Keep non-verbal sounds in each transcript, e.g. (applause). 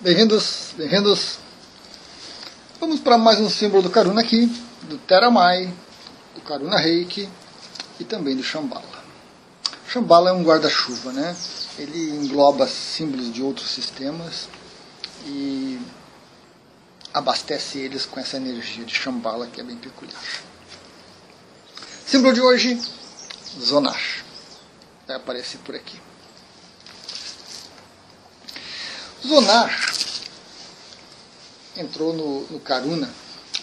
Bem-vindos, bem-vindos. Vamos para mais um símbolo do Karuna aqui, do Teramai, do Karuna Reiki e também do Shambhala. Shambhala é um guarda-chuva, né? Ele engloba símbolos de outros sistemas e abastece eles com essa energia de Shambhala que é bem peculiar. Símbolo de hoje, Zonash. Vai aparecer por aqui. Zonar entrou no, no Karuna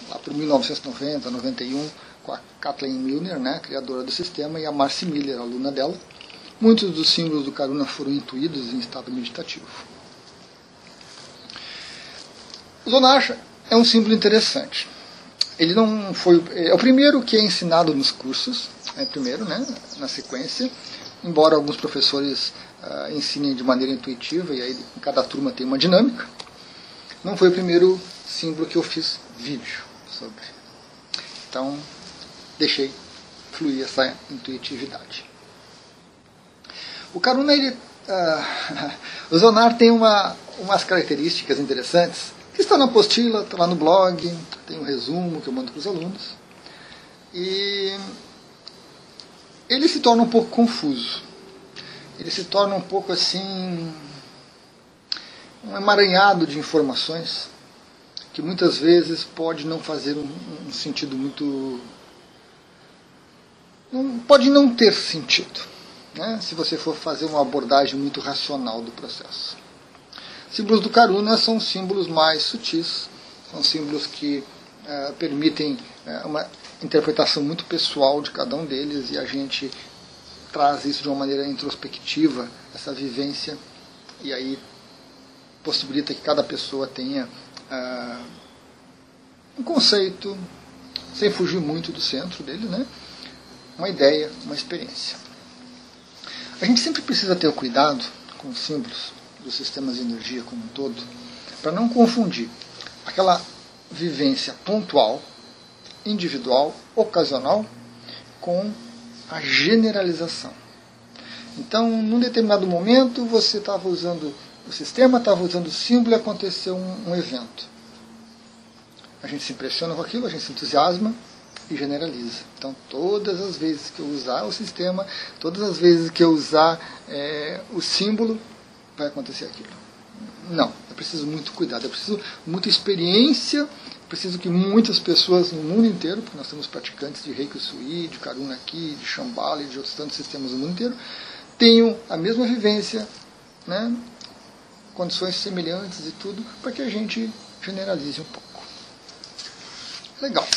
lá por 1990, 91, com a Kathleen Milner, né, criadora do sistema, e a Marcy Miller, aluna dela. Muitos dos símbolos do Karuna foram intuídos em estado meditativo. Zonar é um símbolo interessante. Ele não foi é o primeiro que é ensinado nos cursos, é primeiro, né, na sequência, embora alguns professores uh, ensinem de maneira intuitiva, e aí cada turma tem uma dinâmica. Não foi o primeiro símbolo que eu fiz vídeo sobre. Então, deixei fluir essa intuitividade. O Karuna, ele, uh, (laughs) o Zonar tem uma, umas características interessantes, que estão na apostila, está lá no blog, tem um resumo que eu mando para os alunos. E ele se torna um pouco confuso ele se torna um pouco assim um emaranhado de informações que muitas vezes pode não fazer um, um sentido muito não, pode não ter sentido né, se você for fazer uma abordagem muito racional do processo. Símbolos do Karuna são símbolos mais sutis, são símbolos que é, permitem é, uma interpretação muito pessoal de cada um deles e a gente traz isso de uma maneira introspectiva, essa vivência, e aí possibilita que cada pessoa tenha uh, um conceito, sem fugir muito do centro dele, né? uma ideia, uma experiência. A gente sempre precisa ter cuidado com os símbolos dos sistemas de energia como um todo, para não confundir aquela vivência pontual, individual, ocasional, com a generalização. Então, num determinado momento, você estava usando o sistema, estava usando o símbolo e aconteceu um, um evento. A gente se impressiona com aquilo, a gente se entusiasma e generaliza. Então, todas as vezes que eu usar o sistema, todas as vezes que eu usar é, o símbolo, vai acontecer aquilo. Não, é preciso muito cuidado, é preciso muita experiência preciso que muitas pessoas no mundo inteiro, porque nós temos praticantes de Reiki Sui, de Karuna aqui, de Shambhala e de outros tantos sistemas no mundo inteiro, tenham a mesma vivência, né, condições semelhantes e tudo, para que a gente generalize um pouco. Legal.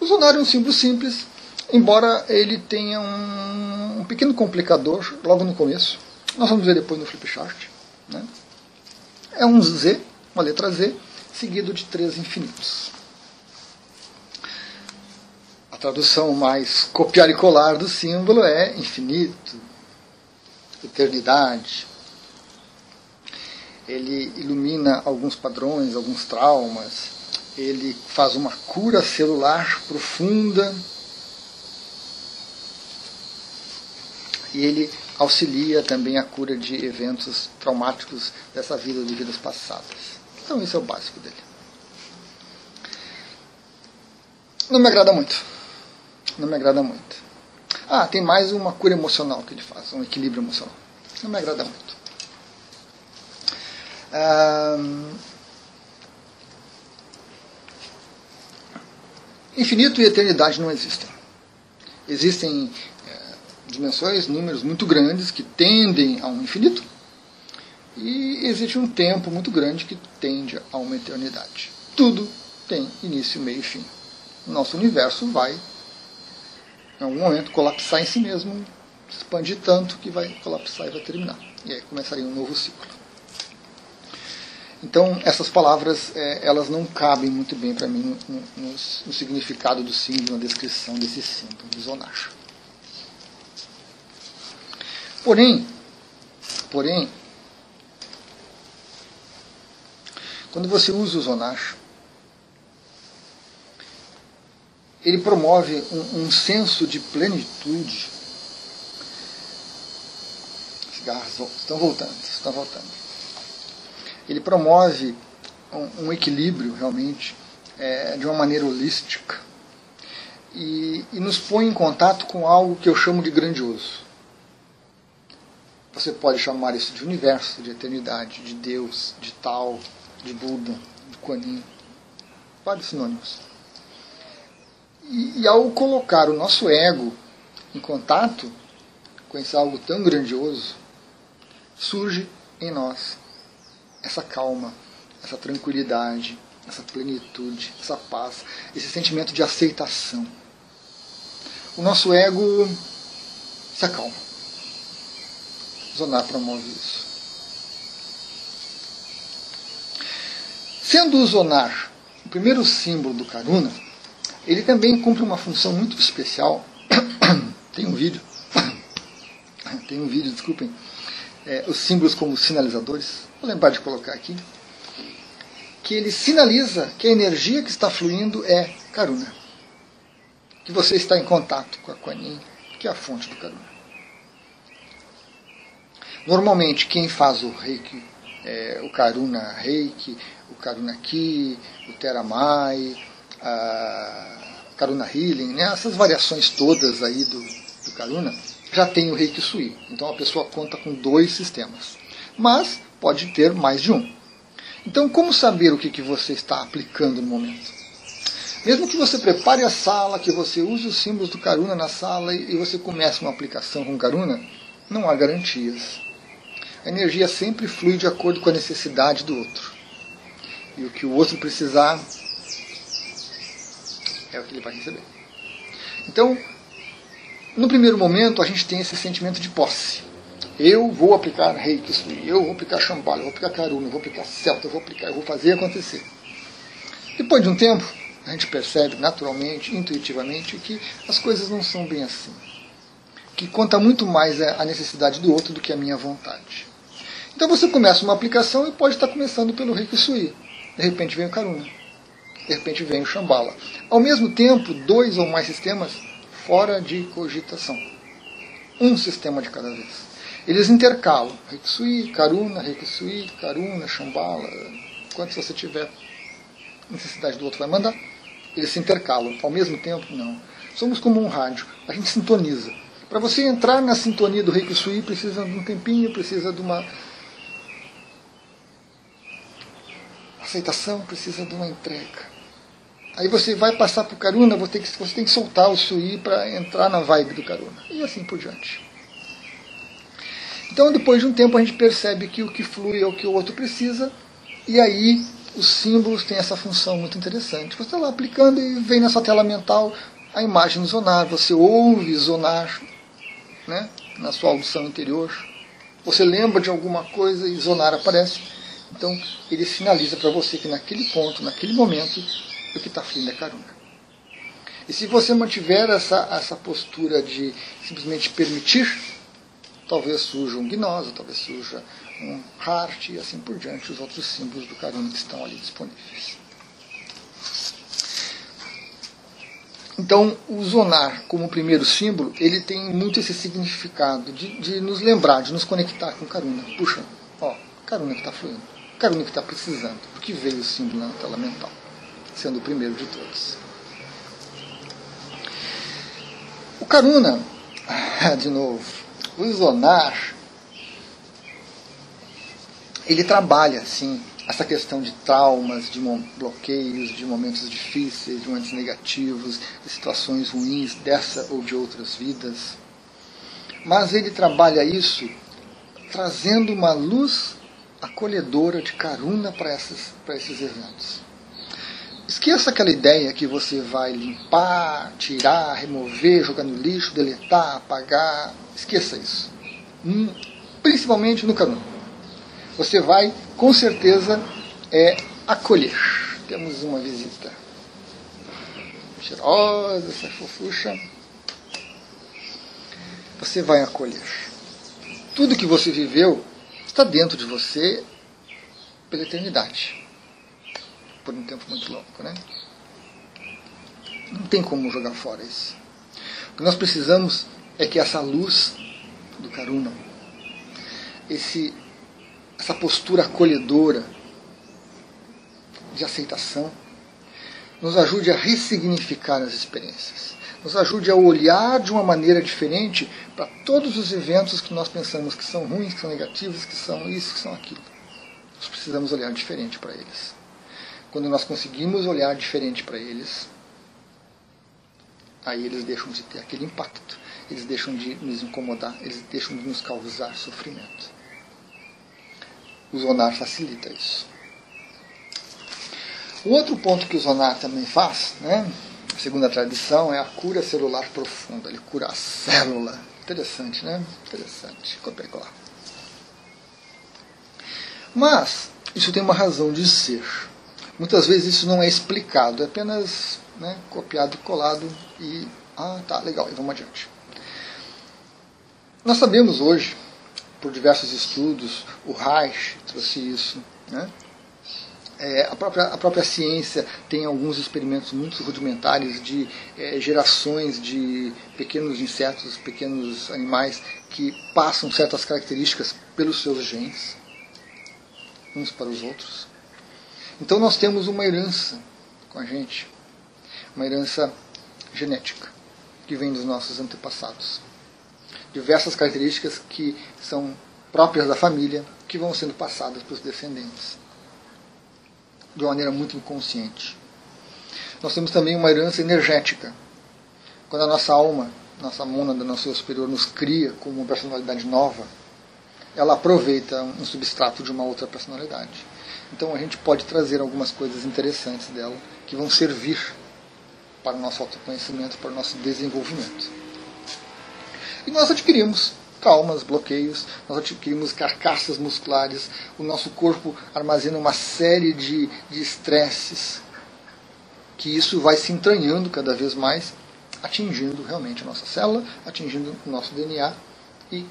O zonário é um símbolo simples, embora ele tenha um, um pequeno complicador logo no começo. Nós vamos ver depois no flipchart. Né? É um Z, uma letra Z, seguido de três infinitos. A tradução mais copiar e colar do símbolo é infinito, eternidade. Ele ilumina alguns padrões, alguns traumas. Ele faz uma cura celular profunda. E ele auxilia também a cura de eventos traumáticos dessa vida ou de vidas passadas. Então esse é o básico dele. Não me agrada muito. Não me agrada muito. Ah, tem mais uma cura emocional que ele faz, um equilíbrio emocional. Não me agrada muito. infinito e eternidade não existem. Existem é, dimensões, números muito grandes que tendem a um infinito e existe um tempo muito grande que tende a uma eternidade. Tudo tem início, meio e fim. O nosso universo vai, em algum momento, colapsar em si mesmo, expandir tanto que vai colapsar e vai terminar. E aí começaria um novo ciclo. Então, essas palavras, é, elas não cabem muito bem para mim no, no, no, significado do símbolo, na descrição desse símbolo de Zonacho. Porém, porém, Quando você usa o Zonacho, ele promove um, um senso de plenitude. Cigarros estão voltando, estão voltando. ele promove um, um equilíbrio realmente é, de uma maneira holística e, e nos põe em contato com algo que eu chamo de grandioso. Você pode chamar isso de universo, de eternidade, de Deus, de tal, de Buda, de Kuan Yin, vários sinônimos. E, e, ao colocar o nosso ego em contato com esse algo tão grandioso, surge em nós essa calma, essa tranquilidade, essa plenitude, essa paz, esse sentimento de aceitação. O nosso ego se acalma. Zonar promove isso. Sendo o zonar o primeiro símbolo do Karuna, ele também cumpre uma função muito especial. (coughs) Tem um vídeo. (coughs) Tem um vídeo, desculpem. É, os símbolos como sinalizadores. Vou lembrar de colocar aqui que ele sinaliza que a energia que está fluindo é Karuna. Que você está em contato com a Kuan que é a fonte do Karuna. Normalmente, quem faz o reiki, é, o Karuna Reiki, o Karuna Ki, o Teramai, a Karuna Healing, né, essas variações todas aí do, do Karuna, já tem o Reiki Sui. Então a pessoa conta com dois sistemas. Mas pode ter mais de um. Então, como saber o que, que você está aplicando no momento? Mesmo que você prepare a sala, que você use os símbolos do Karuna na sala e você comece uma aplicação com Karuna, não há garantias. A energia sempre flui de acordo com a necessidade do outro. E o que o outro precisar é o que ele vai receber. Então, no primeiro momento, a gente tem esse sentimento de posse. Eu vou aplicar reiki, eu vou aplicar shambhala, eu vou aplicar karuna, eu vou aplicar celta, eu vou aplicar, eu vou fazer acontecer. Depois de um tempo, a gente percebe naturalmente, intuitivamente, que as coisas não são bem assim. Que conta muito mais a necessidade do outro do que a minha vontade. Então você começa uma aplicação e pode estar começando pelo Reiki Sui. De repente vem o Karuna. De repente vem o Shambhala. Ao mesmo tempo, dois ou mais sistemas fora de cogitação. Um sistema de cada vez. Eles intercalam. Rikisui, Karuna, Rikisui, Karuna, Shambhala. Quanto você tiver necessidade do outro vai mandar. Eles se intercalam. Ao mesmo tempo, não. Somos como um rádio. A gente sintoniza. Para você entrar na sintonia do Rikisui, precisa de um tempinho, precisa de uma aceitação, precisa de uma entrega. Aí você vai passar para o Karuna, você tem, que, você tem que soltar o Sui para entrar na vibe do Karuna. E assim por diante. Então, depois de um tempo, a gente percebe que o que flui é o que o outro precisa, e aí os símbolos têm essa função muito interessante. Você está lá aplicando e vem na sua tela mental a imagem do zonar, você ouve zonar né, na sua audição interior, você lembra de alguma coisa e zonar aparece. Então, ele sinaliza para você que naquele ponto, naquele momento, o que está fluindo é Karuna. E se você mantiver essa, essa postura de simplesmente permitir talvez surja um gnose, talvez surja um heart e assim por diante, os outros símbolos do Karuna que estão ali disponíveis. Então, o zonar como primeiro símbolo, ele tem muito esse significado de, de nos lembrar, de nos conectar com Karuna. Puxa, ó, Karuna que está fluindo, Karuna que está precisando, porque veio o símbolo na tela mental, sendo o primeiro de todos. O Karuna, (laughs) de novo, o Zonar, ele trabalha, sim, essa questão de traumas, de bloqueios, de momentos difíceis, de momentos negativos, de situações ruins dessa ou de outras vidas. Mas ele trabalha isso trazendo uma luz acolhedora de caruna para esses eventos. Esqueça aquela ideia que você vai limpar, tirar, remover, jogar no lixo, deletar, apagar. Esqueça isso. Hum, principalmente no caminho. Você vai, com certeza, é, acolher. Temos uma visita. Cheirosa, essa fofucha. Você vai acolher. Tudo que você viveu está dentro de você pela eternidade por um tempo muito longo. Né? Não tem como jogar fora isso. O que nós precisamos é que essa luz do Karuna, esse, essa postura acolhedora de aceitação, nos ajude a ressignificar as experiências, nos ajude a olhar de uma maneira diferente para todos os eventos que nós pensamos que são ruins, que são negativos, que são isso, que são aquilo. Nós precisamos olhar diferente para eles. Quando nós conseguimos olhar diferente para eles, aí eles deixam de ter aquele impacto, eles deixam de nos incomodar, eles deixam de nos causar sofrimento. O zonar facilita isso. O outro ponto que o Zonar também faz, né, segundo a tradição, é a cura celular profunda. Ele cura a célula. Interessante, né? Interessante. Copiar Mas isso tem uma razão de ser. Muitas vezes isso não é explicado, é apenas né, copiado e colado e. Ah, tá, legal, e vamos adiante. Nós sabemos hoje, por diversos estudos, o Reich trouxe isso, né, é, a, própria, a própria ciência tem alguns experimentos muito rudimentares de é, gerações de pequenos insetos, pequenos animais que passam certas características pelos seus genes, uns para os outros. Então nós temos uma herança com a gente, uma herança genética que vem dos nossos antepassados. Diversas características que são próprias da família que vão sendo passadas para os descendentes de uma maneira muito inconsciente. Nós temos também uma herança energética. Quando a nossa alma, nossa mônada, nosso eu superior nos cria como uma personalidade nova, ela aproveita um substrato de uma outra personalidade. Então a gente pode trazer algumas coisas interessantes dela que vão servir para o nosso autoconhecimento, para o nosso desenvolvimento. E nós adquirimos traumas, bloqueios, nós adquirimos carcaças musculares, o nosso corpo armazena uma série de estresses, que isso vai se entranhando cada vez mais, atingindo realmente a nossa célula, atingindo o nosso DNA e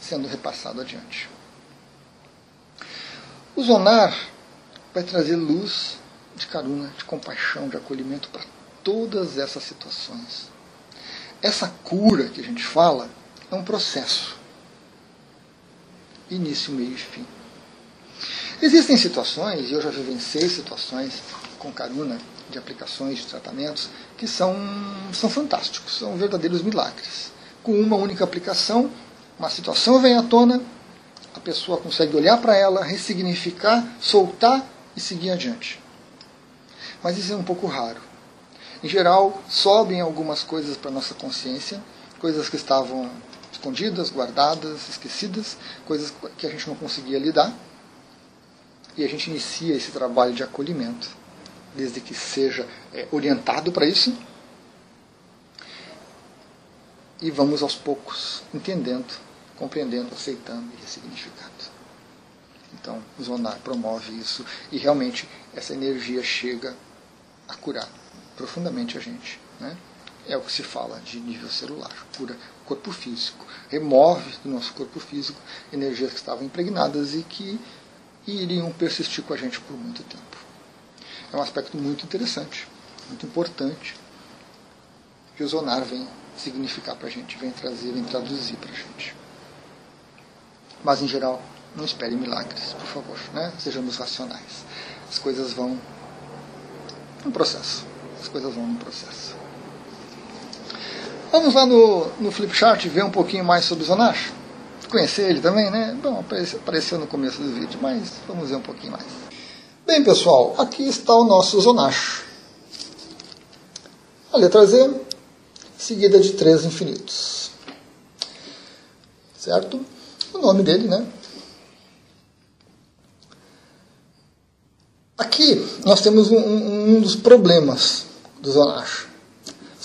sendo repassado adiante. O zonar vai trazer luz de caruna, de compaixão, de acolhimento para todas essas situações. Essa cura que a gente fala é um processo. Início, meio e fim. Existem situações, e eu já vivenciei situações com Karuna, de aplicações, de tratamentos, que são, são fantásticos, são verdadeiros milagres. Com uma única aplicação, uma situação vem à tona, a pessoa consegue olhar para ela, ressignificar, soltar e seguir adiante. Mas isso é um pouco raro. Em geral, sobem algumas coisas para nossa consciência, coisas que estavam escondidas, guardadas, esquecidas, coisas que a gente não conseguia lidar. E a gente inicia esse trabalho de acolhimento, desde que seja é, orientado para isso. E vamos aos poucos entendendo, compreendendo, aceitando e ressignificando. Então, o Zonar promove isso e realmente essa energia chega a curar profundamente a gente. Né? É o que se fala de nível celular, cura corpo físico, remove do nosso corpo físico energias que estavam impregnadas e que iriam persistir com a gente por muito tempo. É um aspecto muito interessante, muito importante, que o Zonar vem significar para a gente, vem trazer, vem traduzir para a gente. Mas, em geral, não espere milagres, por favor, né? sejamos racionais. As coisas vão no processo. As coisas vão no processo. Vamos lá no, no Flipchart ver um pouquinho mais sobre o Zonash? Conhecer ele também, né? Bom, apareceu no começo do vídeo, mas vamos ver um pouquinho mais. Bem, pessoal, aqui está o nosso Zonash. A letra Z, seguida de três infinitos. Certo? O nome dele, né? Aqui nós temos um, um, dos problemas do Zonash.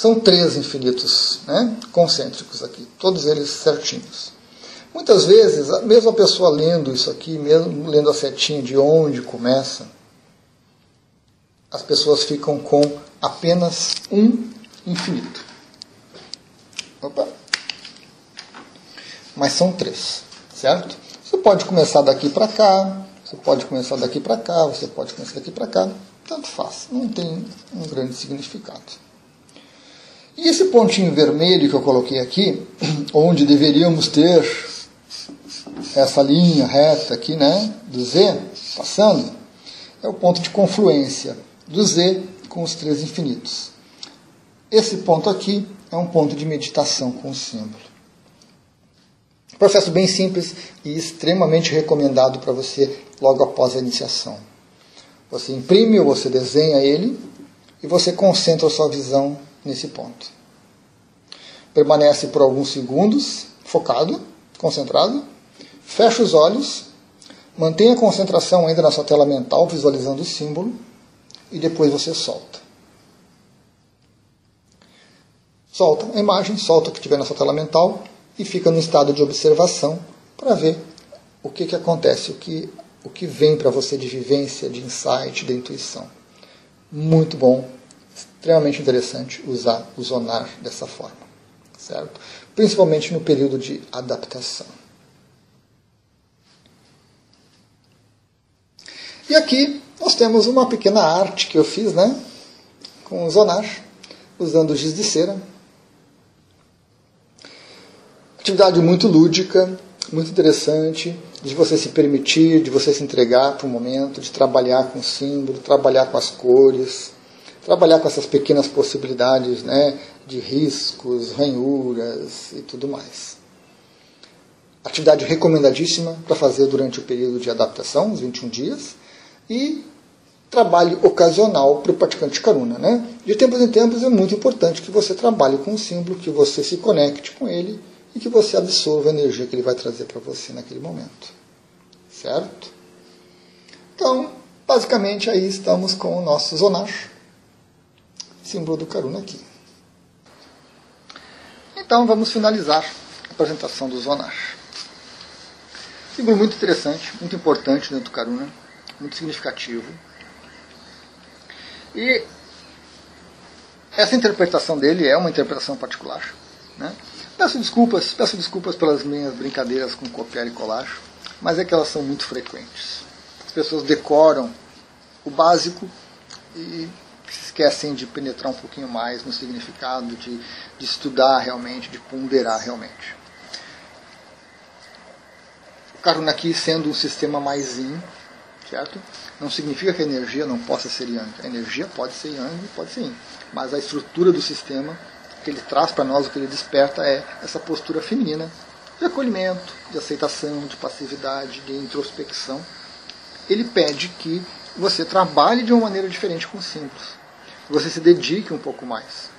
São três infinitos né, concêntricos aqui, todos eles certinhos. Muitas vezes, mesmo a pessoa lendo isso aqui, mesmo lendo a setinha de onde começa, as pessoas ficam com apenas um infinito. Opa. Mas são três, certo? Você pode começar daqui para cá, você pode começar daqui para cá, você pode começar daqui para cá, tanto faz, não tem um grande significado. E esse pontinho vermelho que eu coloquei aqui, (clears throat) onde deveríamos ter essa linha reta aqui, né, do Z, passando, é o ponto de confluência do Z com os três infinitos. Esse ponto aqui é um ponto de meditação com o símbolo. Processo bem simples e extremamente recomendado para você logo após a iniciação. Você imprime ou você desenha ele e você concentra a sua visão nesse ponto. Permanece por alguns segundos focado, concentrado, fecha os olhos, mantenha a concentração ainda na sua tela mental, visualizando o símbolo, e depois você solta. Solta a imagem, solta o que tiver na sua tela mental e fica no estado de observação para ver o que, que acontece, o que, o que vem para você de vivência, de insight, de intuição. Muito bom, extremamente interessante usar o zonar dessa forma, certo? Principalmente no período de adaptação. E aqui nós temos uma pequena arte que eu fiz, né? Com o zonar, usando giz de cera. Atividade muito lúdica, muito interessante, de você se permitir, de você se entregar para o momento, de trabalhar com o símbolo, trabalhar com as cores, trabalhar com essas pequenas possibilidades né, de riscos, ranhuras e tudo mais. Atividade recomendadíssima para fazer durante o período de adaptação, os 21 dias, e trabalho ocasional para o praticante Karuna. Né? De tempos em tempos é muito importante que você trabalhe com o símbolo, que você se conecte com ele e que você absorva a energia que ele vai trazer para você naquele momento. Certo? Então, basicamente aí estamos com o nosso zonar, símbolo do Karuna aqui. Então vamos finalizar a apresentação do zonar. Símbolo muito interessante, muito importante dentro do Karuna, muito significativo. E essa interpretação dele é uma interpretação particular. Né? Peço desculpas, peço desculpas pelas minhas brincadeiras com copiar e colar, mas é que elas são muito frequentes. As pessoas decoram o básico e se esquecem de penetrar um pouquinho mais no significado, de, de estudar realmente, de ponderar realmente. O Karuna aqui sendo um sistema mais yin, certo? Não significa que a energia não possa ser yang. A energia pode ser yang, pode ser yin. Mas a estrutura do sistema que ele traz para nós, o que ele desperta é essa postura feminina de acolhimento, de aceitação, de passividade, de introspecção. Ele pede que você trabalhe de uma maneira diferente com simples. Você se dedique um pouco mais.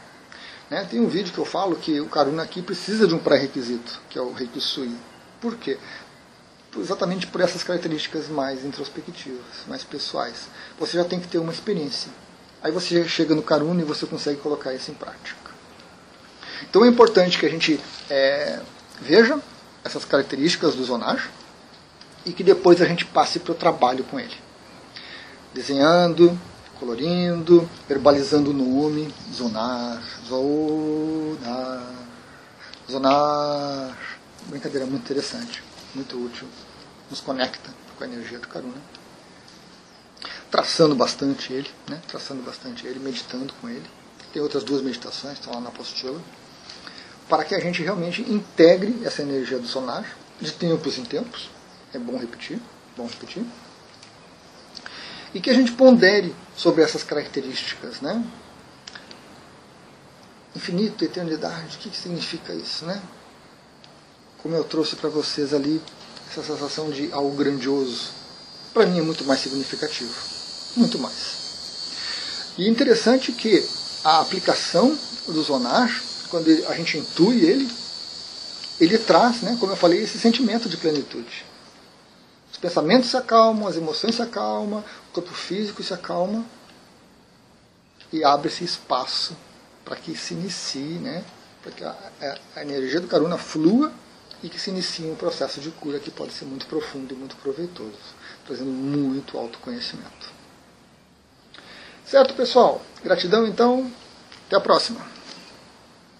Né? Tem um vídeo que eu falo que o Karuna aqui precisa de um pré-requisito, que é o Reiki Sui. Por quê? Exatamente por essas características mais introspectivas, mais pessoais. Você já tem que ter uma experiência. Aí você chega no Karuna e você consegue colocar isso em prática. Então é importante que a gente é, veja essas características do zonar e que depois a gente passe para o trabalho com ele. Desenhando, colorindo, verbalizando o nome, zonar, zonar, zonar. Brincadeira muito interessante, muito útil, nos conecta com a energia do Karuna. Traçando bastante ele, né? traçando bastante ele, meditando com ele. Tem outras duas meditações, estão lá na apostila para que a gente realmente integre essa energia do sonar de tempos em tempos. É bom repetir, bom repetir. E que a gente pondere sobre essas características, né? Infinito, eternidade, o que, que significa isso, né? Como eu trouxe para vocês ali, essa sensação de algo grandioso, para mim é muito mais significativo. Muito mais. E interessante que a aplicação do Zonar quando a gente intui ele, ele traz, né, como eu falei, esse sentimento de plenitude. Os pensamentos se acalmam, as emoções se acalmam, o corpo físico se acalma e abre-se espaço para que se inicie, né, para que a, a, energia do Karuna flua e que se inicie um processo de cura que pode ser muito profundo e muito proveitoso, trazendo muito autoconhecimento. Certo, pessoal? Gratidão, então. Até a próxima.